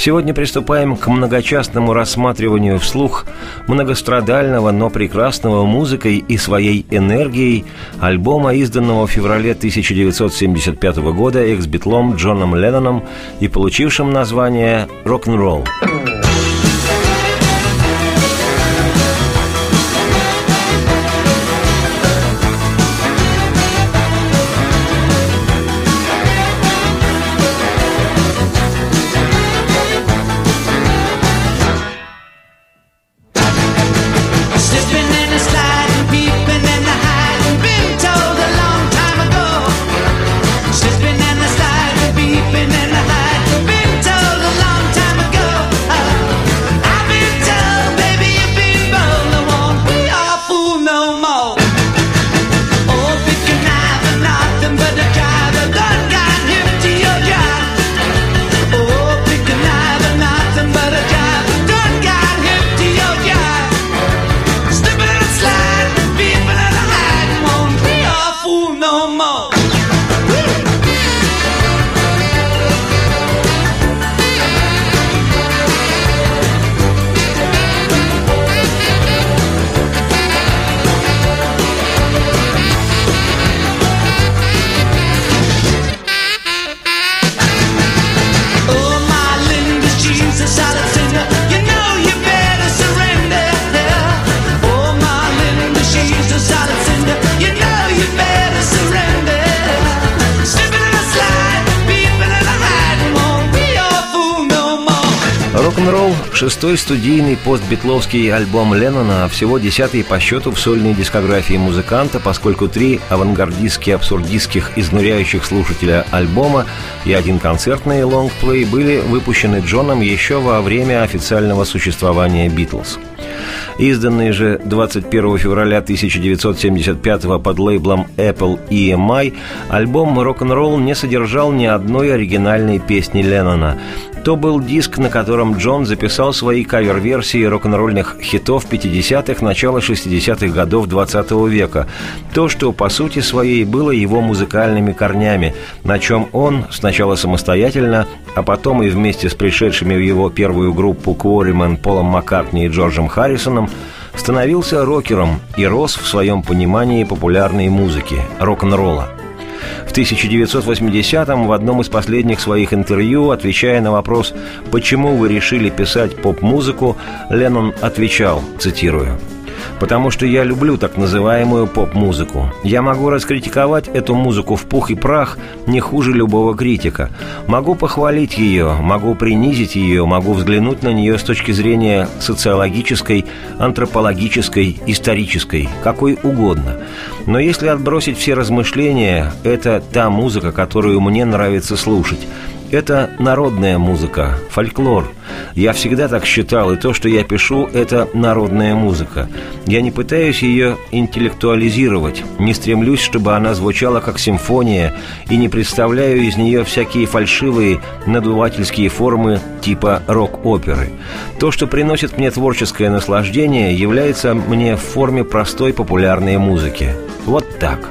Сегодня приступаем к многочастному рассматриванию вслух многострадального, но прекрасного музыкой и своей энергией альбома, изданного в феврале 1975 года экс-битлом Джоном Ленноном и получившим название «Рок-н-ролл». Рок-н-ролл – шестой студийный постбитловский альбом Леннона, всего десятый по счету в сольной дискографии музыканта, поскольку три авангардистских, абсурдистских, изнуряющих слушателя альбома и один концертный лонгплей были выпущены Джоном еще во время официального существования «Битлз». Изданный же 21 февраля 1975 под лейблом Apple EMI, альбом «Рок-н-ролл» не содержал ни одной оригинальной песни Леннона. То был диск, на котором Джон записал свои кавер-версии рок-н-ролльных хитов 50-х, начала 60-х годов 20 века. То, что по сути своей было его музыкальными корнями, на чем он сначала самостоятельно, а потом и вместе с пришедшими в его первую группу Куоримен Полом Маккартни и Джорджем Харрисоном становился рокером и рос в своем понимании популярной музыки, рок-н-ролла. В 1980-м в одном из последних своих интервью, отвечая на вопрос «Почему вы решили писать поп-музыку?», Леннон отвечал, цитирую, потому что я люблю так называемую поп-музыку. Я могу раскритиковать эту музыку в пух и прах не хуже любого критика. Могу похвалить ее, могу принизить ее, могу взглянуть на нее с точки зрения социологической, антропологической, исторической, какой угодно. Но если отбросить все размышления, это та музыка, которую мне нравится слушать. Это народная музыка, фольклор. Я всегда так считал, и то, что я пишу, это народная музыка. Я не пытаюсь ее интеллектуализировать, не стремлюсь, чтобы она звучала как симфония, и не представляю из нее всякие фальшивые, надувательские формы типа рок-оперы. То, что приносит мне творческое наслаждение, является мне в форме простой популярной музыки. Вот так.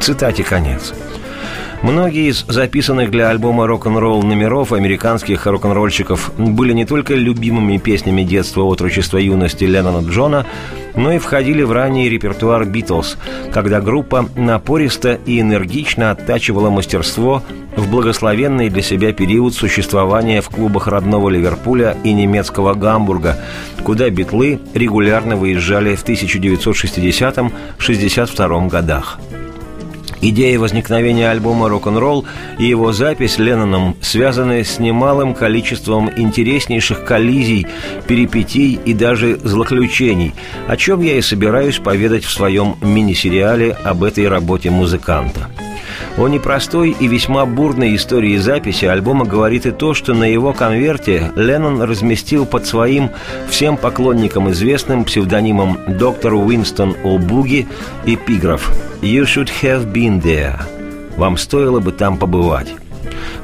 Цитате конец. Многие из записанных для альбома рок-н-ролл номеров американских рок-н-ролльщиков были не только любимыми песнями детства, отрочества, юности Леннона Джона, но и входили в ранний репертуар «Битлз», когда группа напористо и энергично оттачивала мастерство в благословенный для себя период существования в клубах родного Ливерпуля и немецкого Гамбурга, куда битлы регулярно выезжали в 1960-62 годах. Идея возникновения альбома «Рок-н-ролл» и его запись Ленноном связаны с немалым количеством интереснейших коллизий, перипетий и даже злоключений, о чем я и собираюсь поведать в своем мини-сериале об этой работе музыканта – о непростой и весьма бурной истории записи альбома говорит и то, что на его конверте Леннон разместил под своим всем поклонникам известным псевдонимом доктор Уинстон О'Буги эпиграф «You should have been there» – «Вам стоило бы там побывать».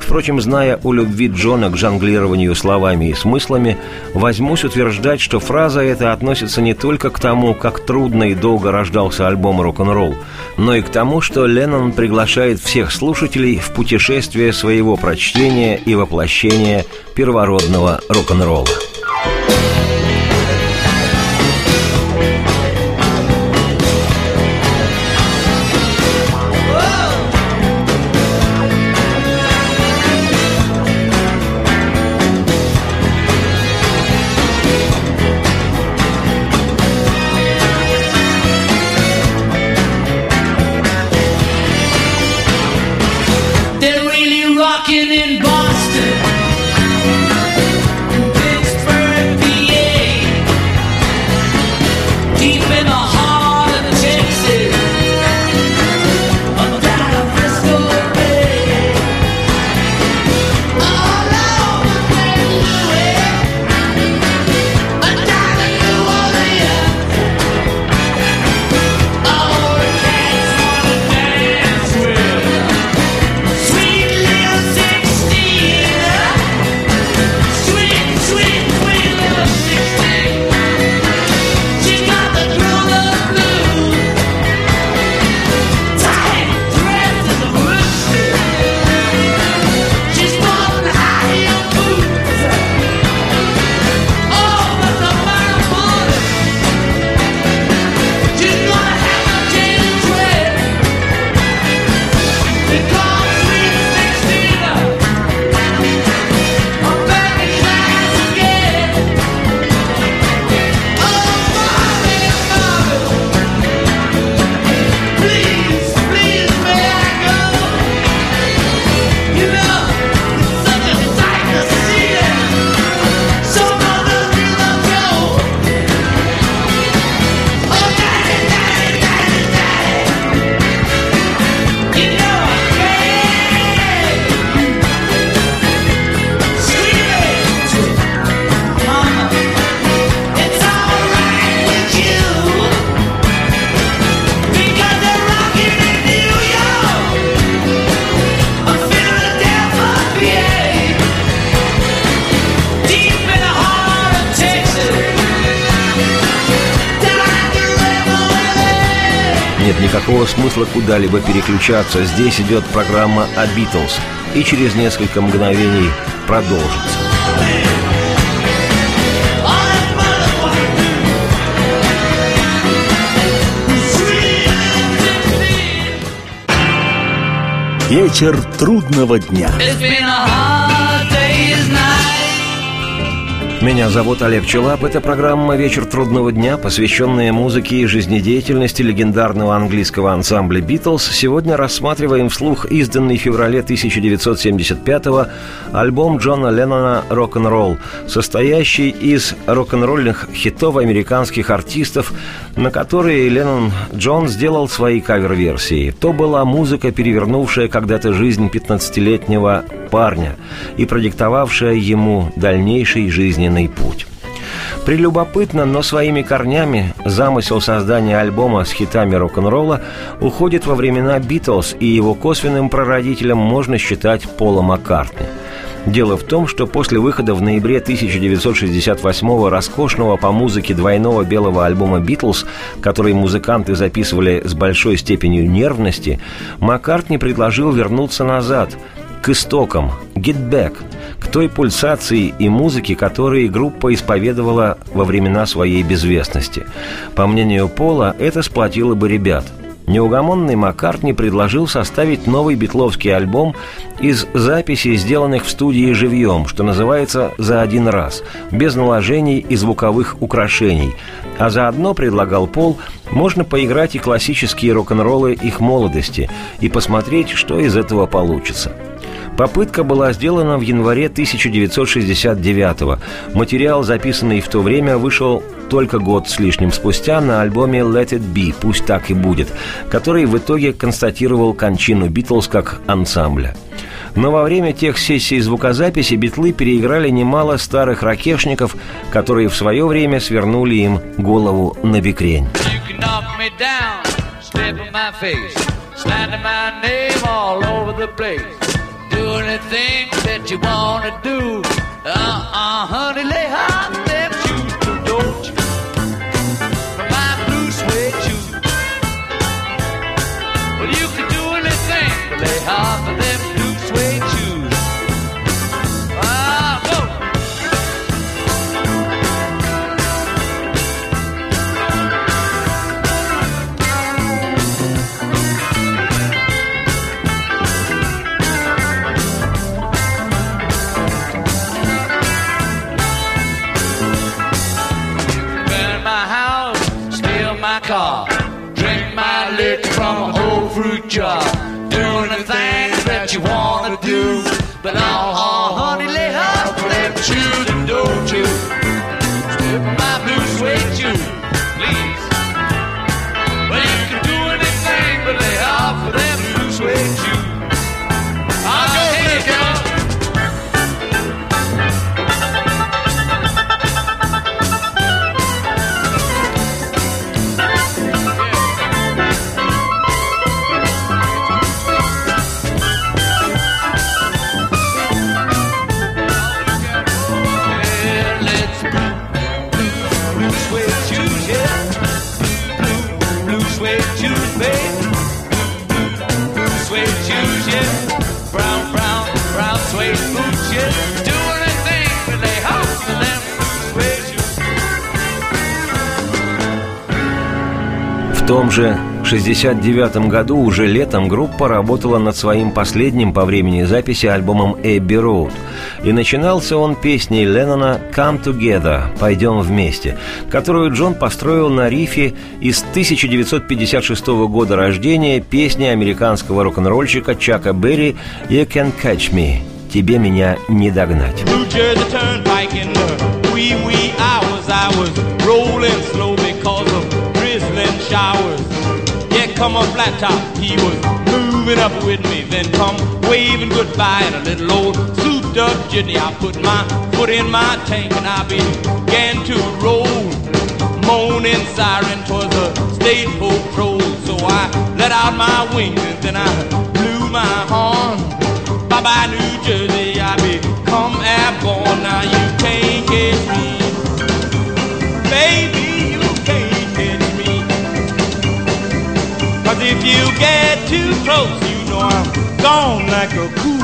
Впрочем, зная о любви Джона к жонглированию словами и смыслами, возьмусь утверждать, что фраза эта относится не только к тому, как трудно и долго рождался альбом рок-н-ролл, но и к тому, что Леннон приглашает всех слушателей в путешествие своего прочтения и воплощения первородного рок-н-ролла. Никакого смысла куда-либо переключаться. Здесь идет программа о Битлз. И через несколько мгновений продолжится. Вечер трудного дня. Меня зовут Олег Челап. Это программа «Вечер трудного дня», посвященная музыке и жизнедеятельности легендарного английского ансамбля «Битлз». Сегодня рассматриваем вслух изданный в феврале 1975-го альбом Джона Леннона «Рок-н-ролл», состоящий из рок-н-ролльных хитов американских артистов, на которые Леннон Джон сделал свои кавер-версии. То была музыка, перевернувшая когда-то жизнь 15-летнего парня и продиктовавшая ему дальнейший жизненный путь. Прелюбопытно, но своими корнями замысел создания альбома с хитами рок-н-ролла уходит во времена Битлз, и его косвенным прародителем можно считать Пола Маккартни – Дело в том, что после выхода в ноябре 1968-го роскошного по музыке двойного белого альбома «Битлз», который музыканты записывали с большой степенью нервности, Маккартни предложил вернуться назад, к истокам, «Get Back», к той пульсации и музыке, которые группа исповедовала во времена своей безвестности. По мнению Пола, это сплотило бы ребят – Неугомонный Маккартни предложил составить новый битловский альбом из записей, сделанных в студии живьем, что называется «за один раз», без наложений и звуковых украшений. А заодно, предлагал Пол, можно поиграть и классические рок-н-роллы их молодости и посмотреть, что из этого получится. Попытка была сделана в январе 1969 -го. Материал, записанный в то время, вышел только год с лишним спустя на альбоме «Let It Be» «Пусть так и будет», который в итоге констатировал кончину «Битлз» как ансамбля. Но во время тех сессий звукозаписи битлы переиграли немало старых ракешников, которые в свое время свернули им голову на бекрень. Anything that you wanna do. Uh-uh, В том же 1969 году, уже летом, группа работала над своим последним по времени записи альбомом «Эбби Роуд». И начинался он песней Леннона «Come Together» – «Пойдем вместе», которую Джон построил на рифе из 1956 года рождения песни американского рок-н-ролльщика Чака Берри «You Can Catch Me» – «Тебе меня не догнать». Showers. Yeah, come on flat top, he was moving up with me. Then come waving goodbye in a little old souped up jitney. I put my foot in my tank and I began to roll. Moaning siren towards the state patrol. So I let out my wings and then I blew my horn. Bye bye, New Jersey, close, you know I'm gone like a cool.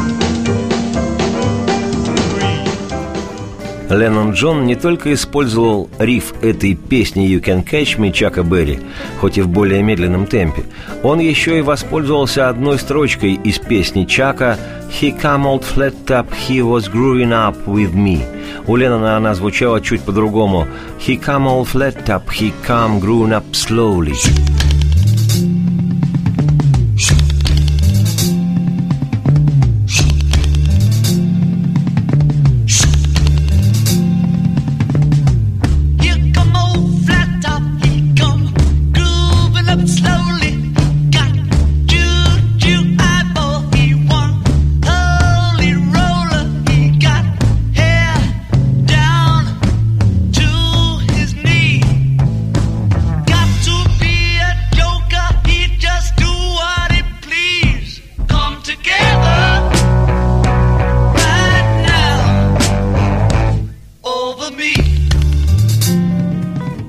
Леннон Джон не только использовал риф этой песни «You Can Catch Me» Чака Берри, хоть и в более медленном темпе, он еще и воспользовался одной строчкой из песни Чака «He come old flat top, he was growing up with me». У Леннона она звучала чуть по-другому «He come old flat top, he come growing up slowly».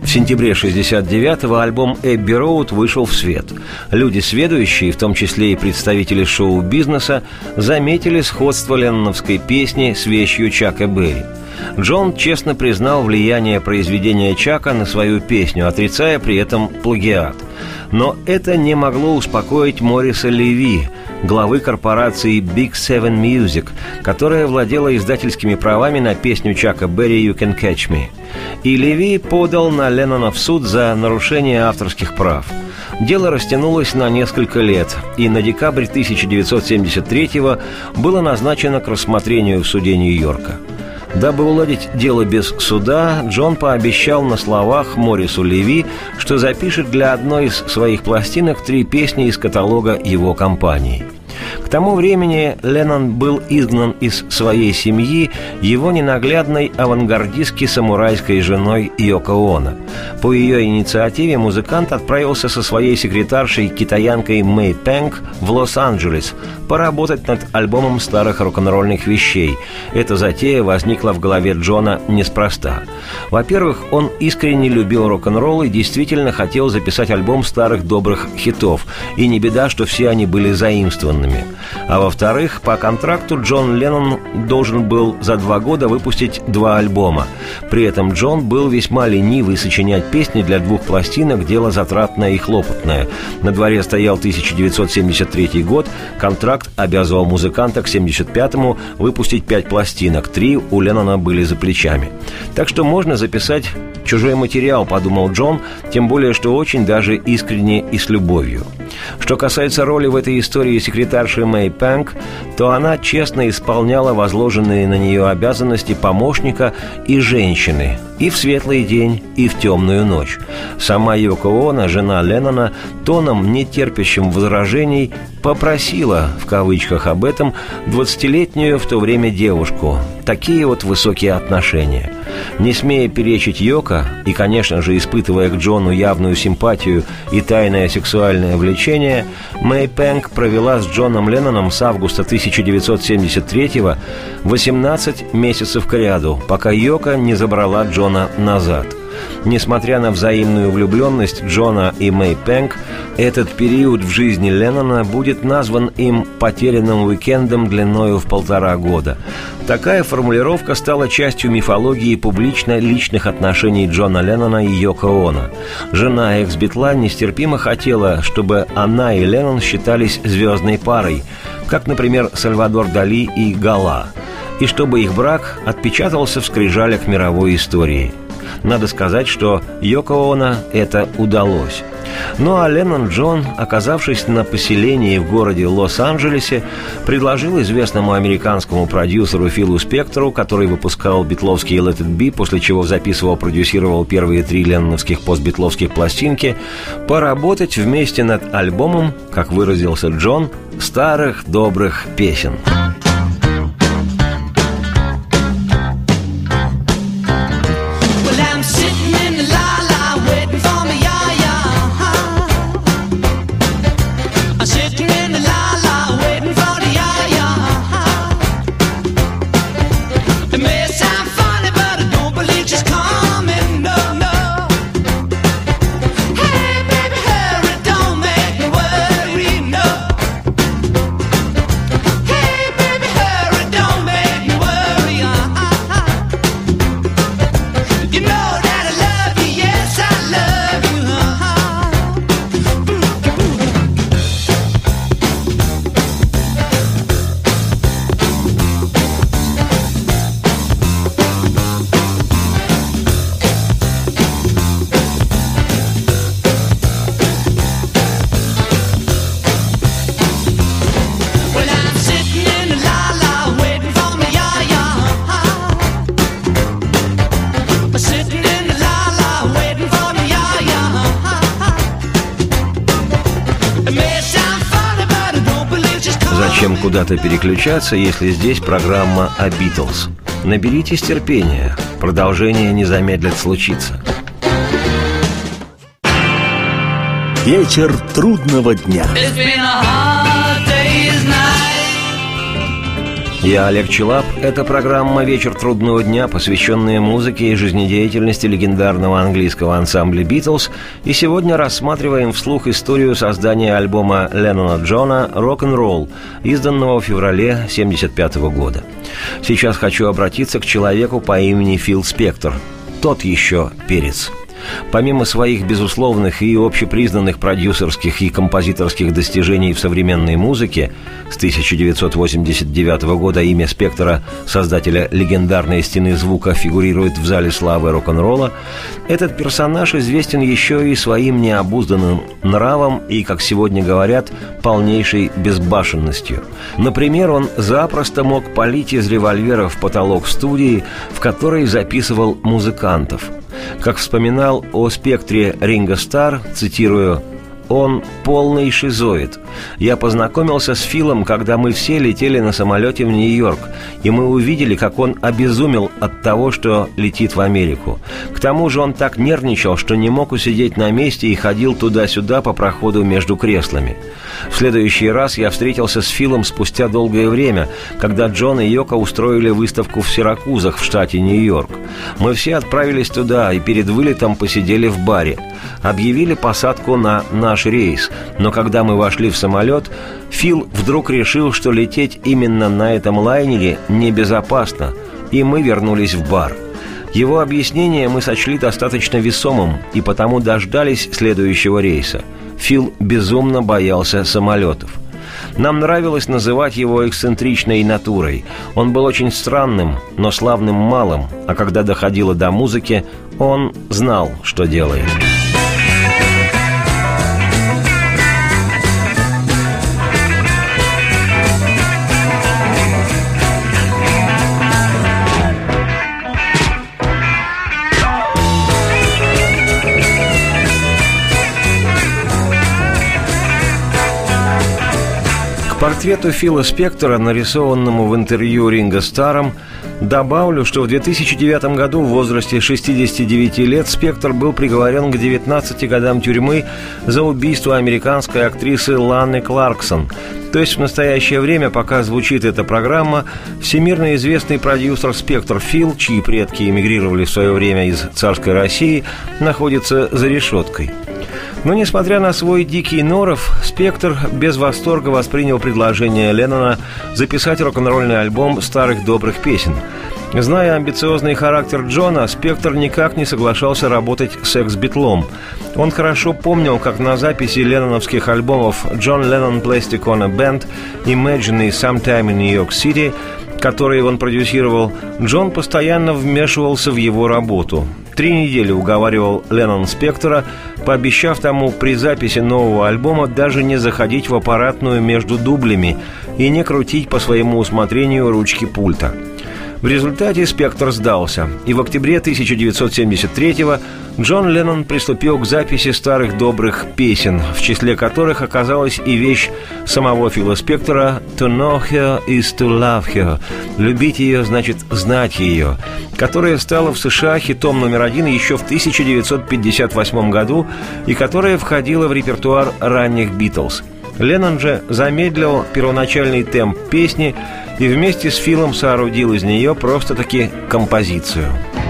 В сентябре 69-го альбом «Эбби Роуд» вышел в свет. Люди, сведущие, в том числе и представители шоу-бизнеса, заметили сходство ленноновской песни с вещью Чака Берри. Джон честно признал влияние произведения Чака на свою песню, отрицая при этом плагиат. Но это не могло успокоить Мориса Леви, главы корпорации Big Seven Music, которая владела издательскими правами на песню Чака Берри «You Can Catch Me». И Леви подал на Леннона в суд за нарушение авторских прав. Дело растянулось на несколько лет, и на декабрь 1973 было назначено к рассмотрению в суде Нью-Йорка. Дабы уладить дело без суда, Джон пообещал на словах Морису Леви, что запишет для одной из своих пластинок три песни из каталога его компании. К тому времени Леннон был изгнан из своей семьи его ненаглядной авангардистски самурайской женой Йоко Оно. По ее инициативе музыкант отправился со своей секретаршей китаянкой Мэй Пэнк в Лос-Анджелес поработать над альбомом старых рок-н-ролльных вещей. Эта затея возникла в голове Джона неспроста. Во-первых, он искренне любил рок-н-ролл и действительно хотел записать альбом старых добрых хитов. И не беда, что все они были заимствованными. А во-вторых, по контракту Джон Леннон должен был за два года выпустить два альбома. При этом Джон был весьма ленивый сочинять песни для двух пластинок, дело затратное и хлопотное. На дворе стоял 1973 год, контракт обязывал музыканта к 75-му выпустить пять пластинок. Три у Леннона были за плечами. Так что можно записать чужой материал, подумал Джон, тем более, что очень даже искренне и с любовью. Что касается роли в этой истории секретарши Мэй Пэнк, то она честно исполняла возложенные на нее обязанности помощника и женщины и в светлый день, и в темную ночь. Сама Йоко Оно, жена Леннона, тоном, не терпящим возражений, попросила, в кавычках, об этом 20-летнюю в то время девушку. Такие вот высокие отношения. Не смея перечить Йоко, и, конечно же, испытывая к Джону явную симпатию и тайное сексуальное влечение, Мэй Пэнк провела с Джоном Ленноном с августа 1973-го 18 месяцев к ряду, пока Йоко не забрала Джона назад – Несмотря на взаимную влюбленность Джона и Мэй Пэнк, этот период в жизни Леннона будет назван им «потерянным уикендом» длиною в полтора года. Такая формулировка стала частью мифологии публично-личных отношений Джона Леннона и Йоко Оно. Жена экс-битла нестерпимо хотела, чтобы она и Леннон считались звездной парой, как, например, Сальвадор Дали и Гала, и чтобы их брак отпечатался в скрижалях мировой истории – надо сказать, что Йоко Оно это удалось. Ну а Леннон Джон, оказавшись на поселении в городе Лос-Анджелесе, предложил известному американскому продюсеру Филу Спектору, который выпускал битловские Let It Be, после чего записывал, продюсировал первые три ленноновских постбитловских пластинки, поработать вместе над альбомом, как выразился Джон, старых добрых песен. Куда-то переключаться, если здесь программа о Битлз? Наберитесь терпения, продолжение не замедлит случиться. Вечер трудного дня. Я Олег Челап. Это программа «Вечер трудного дня», посвященная музыке и жизнедеятельности легендарного английского ансамбля «Битлз». И сегодня рассматриваем вслух историю создания альбома Леннона Джона «Рок-н-ролл», изданного в феврале 1975 года. Сейчас хочу обратиться к человеку по имени Фил Спектор. Тот еще перец – Помимо своих безусловных и общепризнанных продюсерских и композиторских достижений в современной музыке, с 1989 года имя Спектора, создателя легендарной «Стены звука», фигурирует в зале славы рок-н-ролла, этот персонаж известен еще и своим необузданным нравом и, как сегодня говорят, полнейшей безбашенностью. Например, он запросто мог палить из револьвера в потолок студии, в которой записывал музыкантов – как вспоминал о спектре Ринго Стар, цитирую, Он полный шизоид. Я познакомился с Филом, когда мы все летели на самолете в Нью-Йорк, и мы увидели, как он обезумел от того, что летит в Америку. К тому же он так нервничал, что не мог усидеть на месте и ходил туда-сюда по проходу между креслами. В следующий раз я встретился с Филом спустя долгое время, когда Джон и Йока устроили выставку в Сиракузах в штате Нью-Йорк. Мы все отправились туда и перед вылетом посидели в баре. Объявили посадку на наш рейс, но когда мы вошли в самолет, Фил вдруг решил, что лететь именно на этом лайнере небезопасно, и мы вернулись в бар. Его объяснение мы сочли достаточно весомым и потому дождались следующего рейса. Фил безумно боялся самолетов. Нам нравилось называть его эксцентричной натурой. Он был очень странным, но славным малым, а когда доходило до музыки, он знал, что делает. Портрету Фила Спектора, нарисованному в интервью Ринго Старом, добавлю, что в 2009 году в возрасте 69 лет Спектр был приговорен к 19 годам тюрьмы за убийство американской актрисы Ланны Кларксон. То есть в настоящее время, пока звучит эта программа, всемирно известный продюсер Спектр Фил, чьи предки эмигрировали в свое время из царской России, находится за решеткой – но, несмотря на свой дикий норов, Спектр без восторга воспринял предложение Леннона записать рок-н-ролльный альбом старых добрых песен. Зная амбициозный характер Джона, Спектр никак не соглашался работать с экс-битлом. Он хорошо помнил, как на записи ленноновских альбомов «Джон Леннон Plastic on a Band», «Imagine» и «Sometime in New York City» которые он продюсировал, Джон постоянно вмешивался в его работу. Три недели уговаривал Леннон Спектора, пообещав тому при записи нового альбома даже не заходить в аппаратную между дублями и не крутить по своему усмотрению ручки пульта – в результате «Спектр» сдался, и в октябре 1973-го Джон Леннон приступил к записи старых добрых песен, в числе которых оказалась и вещь самого Фила Спектора «To know her is to love her» – «Любить ее значит знать ее», которая стала в США хитом номер один еще в 1958 году и которая входила в репертуар ранних «Битлз». Леннон же замедлил первоначальный темп песни и вместе с Филом соорудил из нее просто-таки композицию –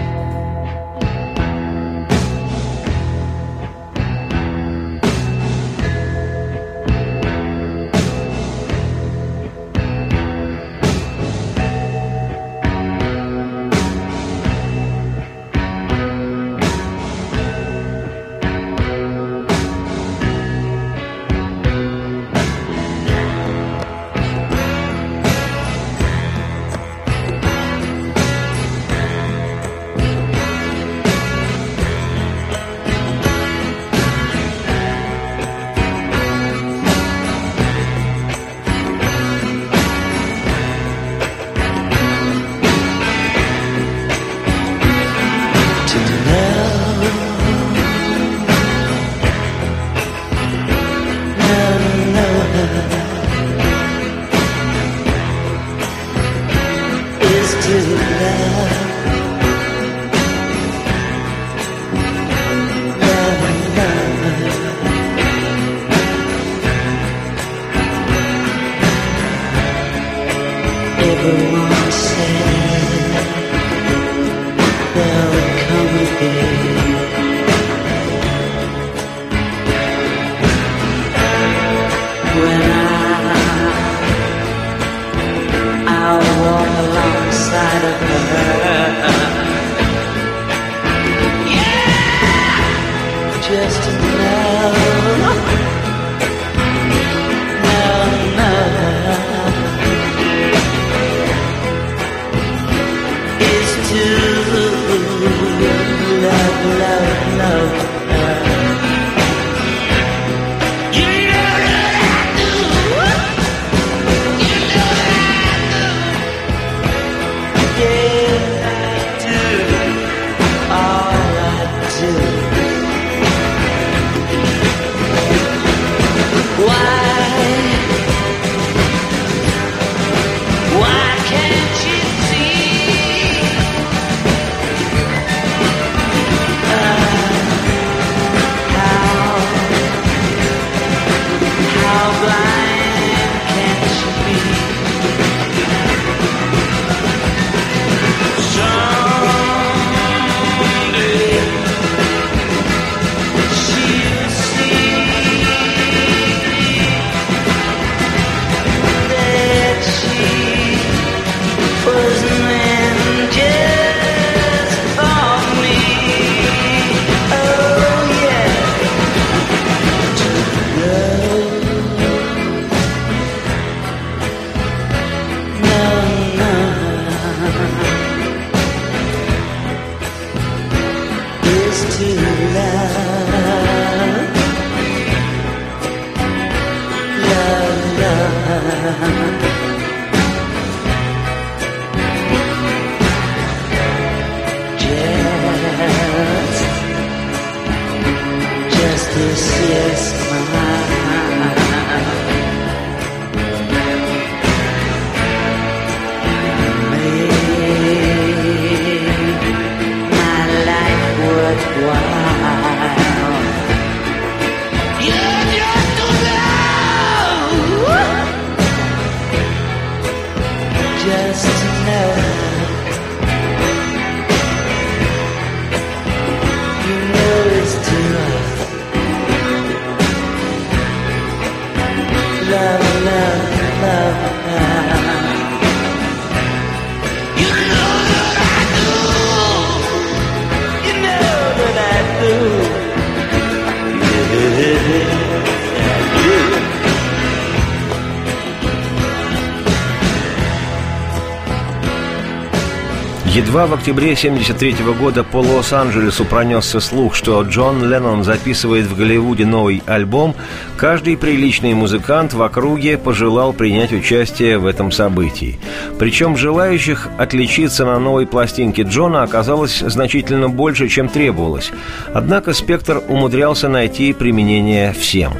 Едва в октябре 1973 года по Лос-Анджелесу пронесся слух, что Джон Леннон записывает в Голливуде новый альбом, каждый приличный музыкант в округе пожелал принять участие в этом событии. Причем желающих отличиться на новой пластинке Джона оказалось значительно больше, чем требовалось. Однако «Спектр» умудрялся найти применение всем.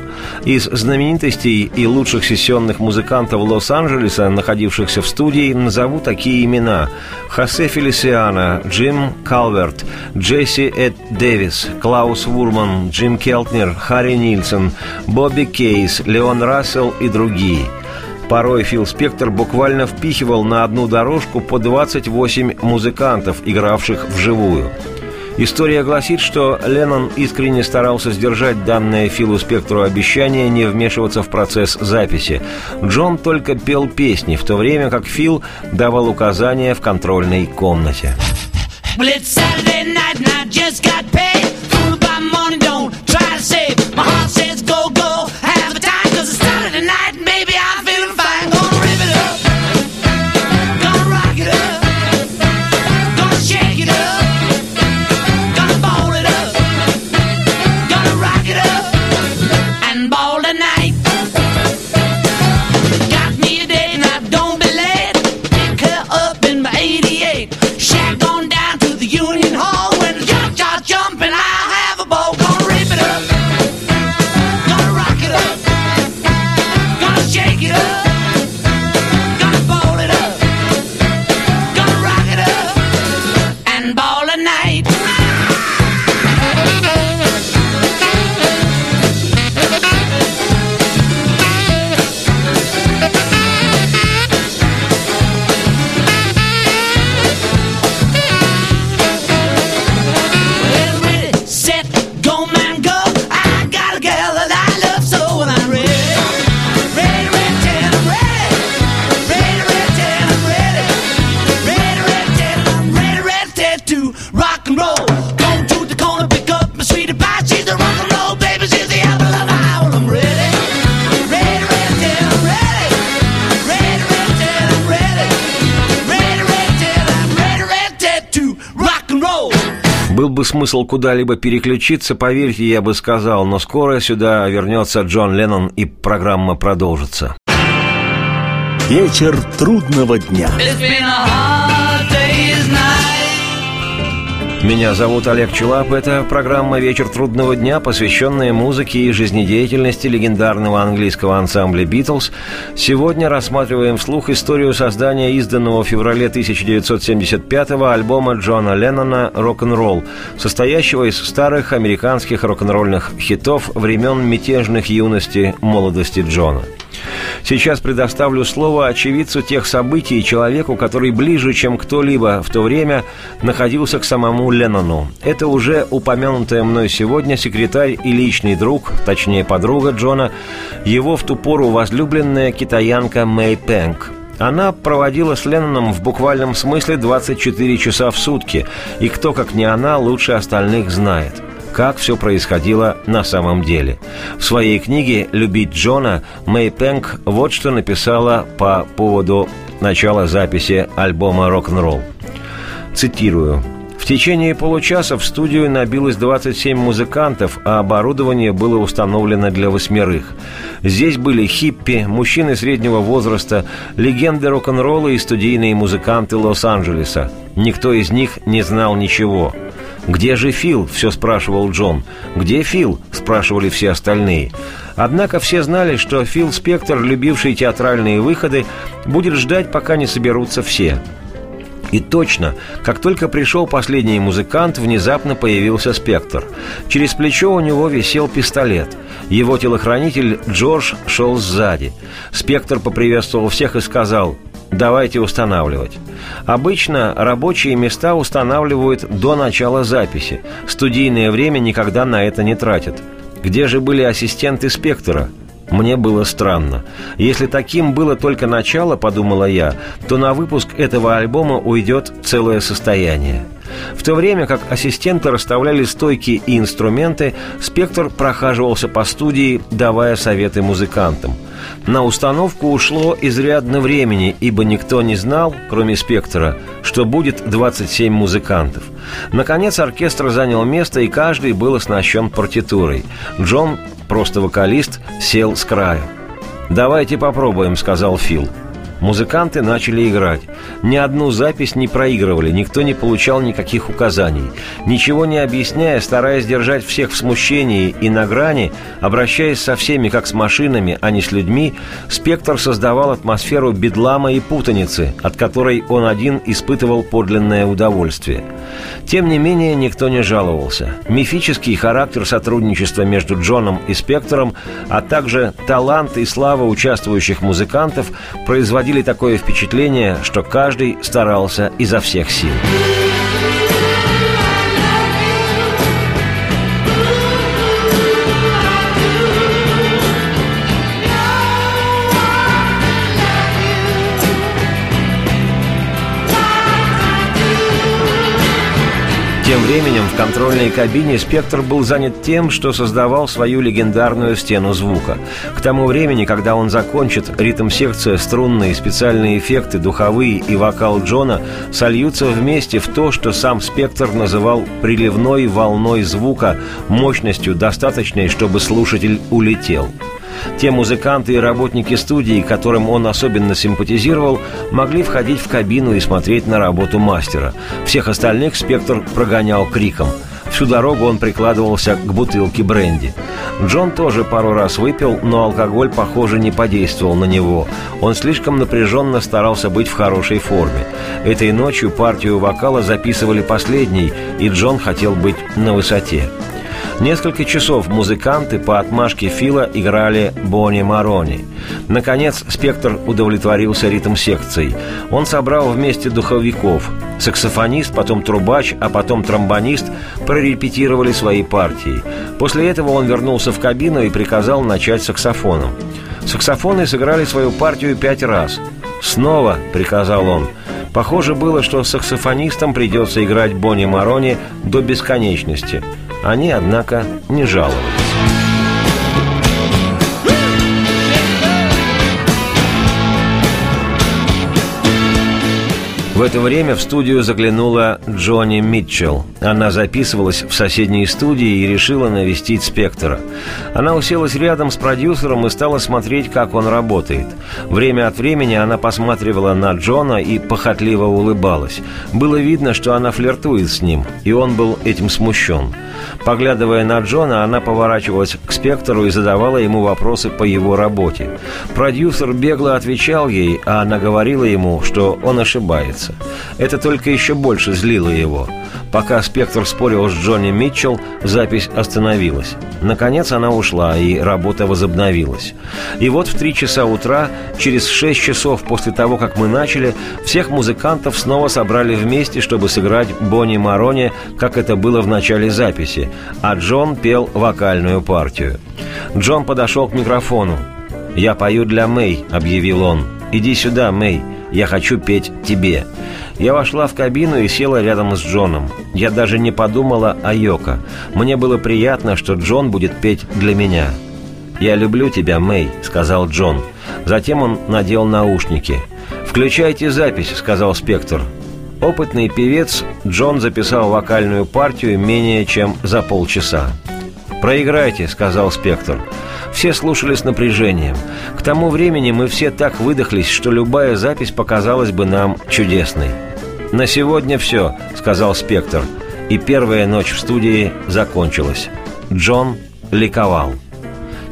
Из знаменитостей и лучших сессионных музыкантов Лос-Анджелеса, находившихся в студии, назову такие имена – Хосе Фелисиана, Джим Калверт, Джесси Эд Дэвис, Клаус Вурман, Джим Келтнер, Харри Нильсон, Бобби Кейс, Леон Рассел и другие – Порой Фил Спектор буквально впихивал на одну дорожку по 28 музыкантов, игравших вживую. История гласит, что Леннон искренне старался сдержать данное Филу Спектру обещание не вмешиваться в процесс записи. Джон только пел песни, в то время как Фил давал указания в контрольной комнате. Well, смысл куда-либо переключиться, поверьте, я бы сказал, но скоро сюда вернется Джон Леннон и программа продолжится. Вечер трудного дня. Меня зовут Олег Челап. Это программа «Вечер трудного дня», посвященная музыке и жизнедеятельности легендарного английского ансамбля «Битлз». Сегодня рассматриваем вслух историю создания изданного в феврале 1975-го альбома Джона Леннона «Рок-н-ролл», состоящего из старых американских рок-н-ролльных хитов времен мятежных юности молодости Джона – Сейчас предоставлю слово очевидцу тех событий человеку, который ближе, чем кто-либо в то время находился к самому Леннону. Это уже упомянутая мной сегодня секретарь и личный друг, точнее подруга Джона, его в ту пору возлюбленная китаянка Мэй Пэнк – она проводила с Ленноном в буквальном смысле 24 часа в сутки, и кто, как не она, лучше остальных знает – как все происходило на самом деле. В своей книге «Любить Джона» Мэй Пэнк вот что написала по поводу начала записи альбома «Рок-н-ролл». Цитирую. В течение получаса в студию набилось 27 музыкантов, а оборудование было установлено для восьмерых. Здесь были хиппи, мужчины среднего возраста, легенды рок-н-ролла и студийные музыканты Лос-Анджелеса. Никто из них не знал ничего. «Где же Фил?» – все спрашивал Джон. «Где Фил?» – спрашивали все остальные. Однако все знали, что Фил Спектр, любивший театральные выходы, будет ждать, пока не соберутся все. И точно, как только пришел последний музыкант, внезапно появился Спектр. Через плечо у него висел пистолет. Его телохранитель Джордж шел сзади. Спектр поприветствовал всех и сказал Давайте устанавливать. Обычно рабочие места устанавливают до начала записи. Студийное время никогда на это не тратят. Где же были ассистенты спектра? Мне было странно. Если таким было только начало, подумала я, то на выпуск этого альбома уйдет целое состояние. В то время как ассистенты расставляли стойки и инструменты, Спектр прохаживался по студии, давая советы музыкантам. На установку ушло изрядно времени, ибо никто не знал, кроме Спектра, что будет 27 музыкантов. Наконец оркестр занял место, и каждый был оснащен партитурой. Джон, просто вокалист, сел с краю. «Давайте попробуем», — сказал Фил. Музыканты начали играть. Ни одну запись не проигрывали, никто не получал никаких указаний. Ничего не объясняя, стараясь держать всех в смущении и на грани, обращаясь со всеми как с машинами, а не с людьми, Спектр создавал атмосферу бедлама и путаницы, от которой он один испытывал подлинное удовольствие. Тем не менее, никто не жаловался. Мифический характер сотрудничества между Джоном и Спектром, а также талант и слава участвующих музыкантов производили производили такое впечатление, что каждый старался изо всех сил. Временем в контрольной кабине «Спектр» был занят тем, что создавал свою легендарную стену звука. К тому времени, когда он закончит, ритм-секция, струнные, специальные эффекты, духовые и вокал Джона сольются вместе в то, что сам «Спектр» называл приливной волной звука, мощностью, достаточной, чтобы слушатель улетел – те музыканты и работники студии, которым он особенно симпатизировал, могли входить в кабину и смотреть на работу мастера. Всех остальных спектр прогонял криком. Всю дорогу он прикладывался к бутылке бренди. Джон тоже пару раз выпил, но алкоголь, похоже, не подействовал на него. Он слишком напряженно старался быть в хорошей форме. Этой ночью партию вокала записывали последней, и Джон хотел быть на высоте. Несколько часов музыканты по отмашке Фила играли Бонни Марони. Наконец, Спектр удовлетворился ритм-секцией. Он собрал вместе духовиков. Саксофонист, потом трубач, а потом тромбонист прорепетировали свои партии. После этого он вернулся в кабину и приказал начать саксофоном. Саксофоны сыграли свою партию пять раз. «Снова», — приказал он, — Похоже было, что саксофонистам придется играть Бонни Марони до бесконечности. Они, однако, не жаловались. Это время в студию заглянула Джонни Митчелл. Она записывалась в соседней студии и решила навестить Спектора. Она уселась рядом с продюсером и стала смотреть, как он работает. Время от времени она посматривала на Джона и похотливо улыбалась. Было видно, что она флиртует с ним, и он был этим смущен. Поглядывая на Джона, она поворачивалась к Спектору и задавала ему вопросы по его работе. Продюсер бегло отвечал ей, а она говорила ему, что он ошибается. Это только еще больше злило его. Пока Спектр спорил с Джонни Митчелл, запись остановилась. Наконец она ушла, и работа возобновилась. И вот в три часа утра, через шесть часов после того, как мы начали, всех музыкантов снова собрали вместе, чтобы сыграть Бонни Марони, как это было в начале записи, а Джон пел вокальную партию. Джон подошел к микрофону. «Я пою для Мэй», — объявил он. «Иди сюда, Мэй, я хочу петь тебе». Я вошла в кабину и села рядом с Джоном. Я даже не подумала о Йоко. Мне было приятно, что Джон будет петь для меня. «Я люблю тебя, Мэй», — сказал Джон. Затем он надел наушники. «Включайте запись», — сказал Спектр. Опытный певец Джон записал вокальную партию менее чем за полчаса. «Проиграйте», — сказал Спектр. Все слушали с напряжением. К тому времени мы все так выдохлись, что любая запись показалась бы нам чудесной. «На сегодня все», — сказал Спектр. И первая ночь в студии закончилась. Джон ликовал.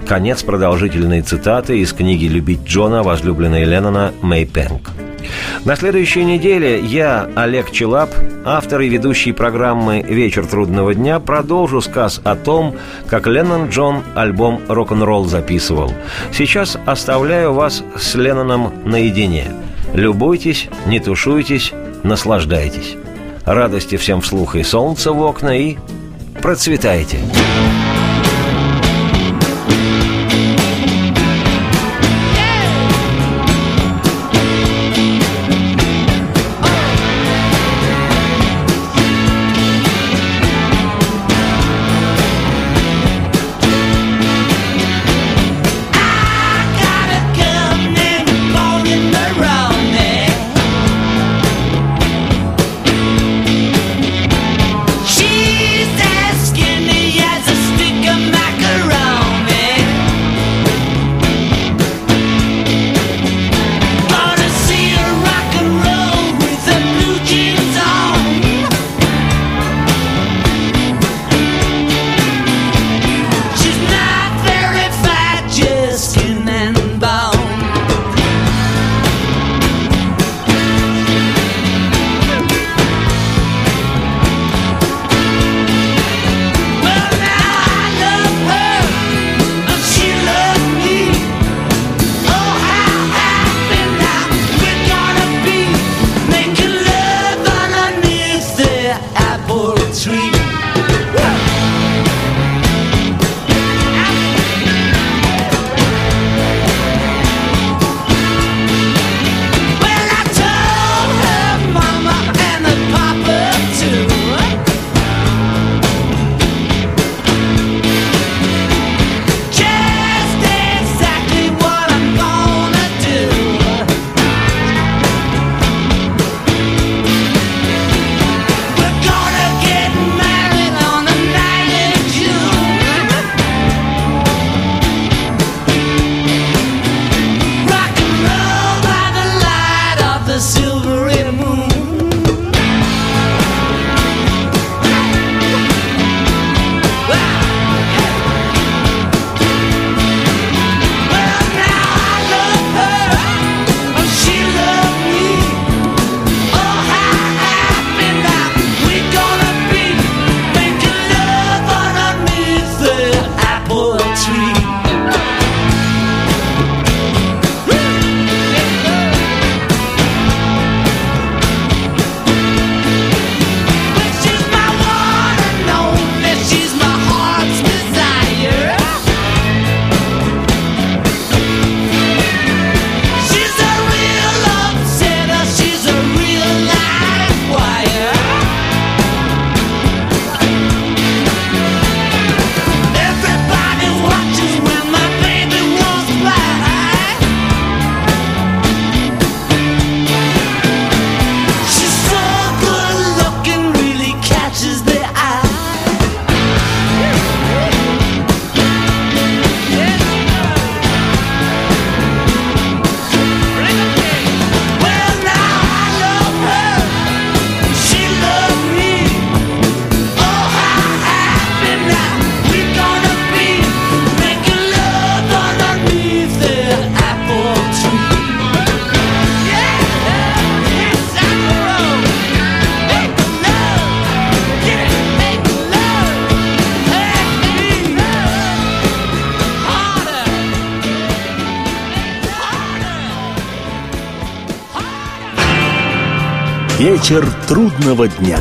Конец продолжительной цитаты из книги «Любить Джона» возлюбленной Леннона Мэй Пенк. На следующей неделе я, Олег Челап, автор и ведущий программы «Вечер трудного дня», продолжу сказ о том, как Леннон Джон альбом «Рок-н-ролл» записывал. Сейчас оставляю вас с Ленноном наедине. Любуйтесь, не тушуйтесь, наслаждайтесь. Радости всем вслух и солнца в окна и процветайте! Процветайте! Вечер трудного дня.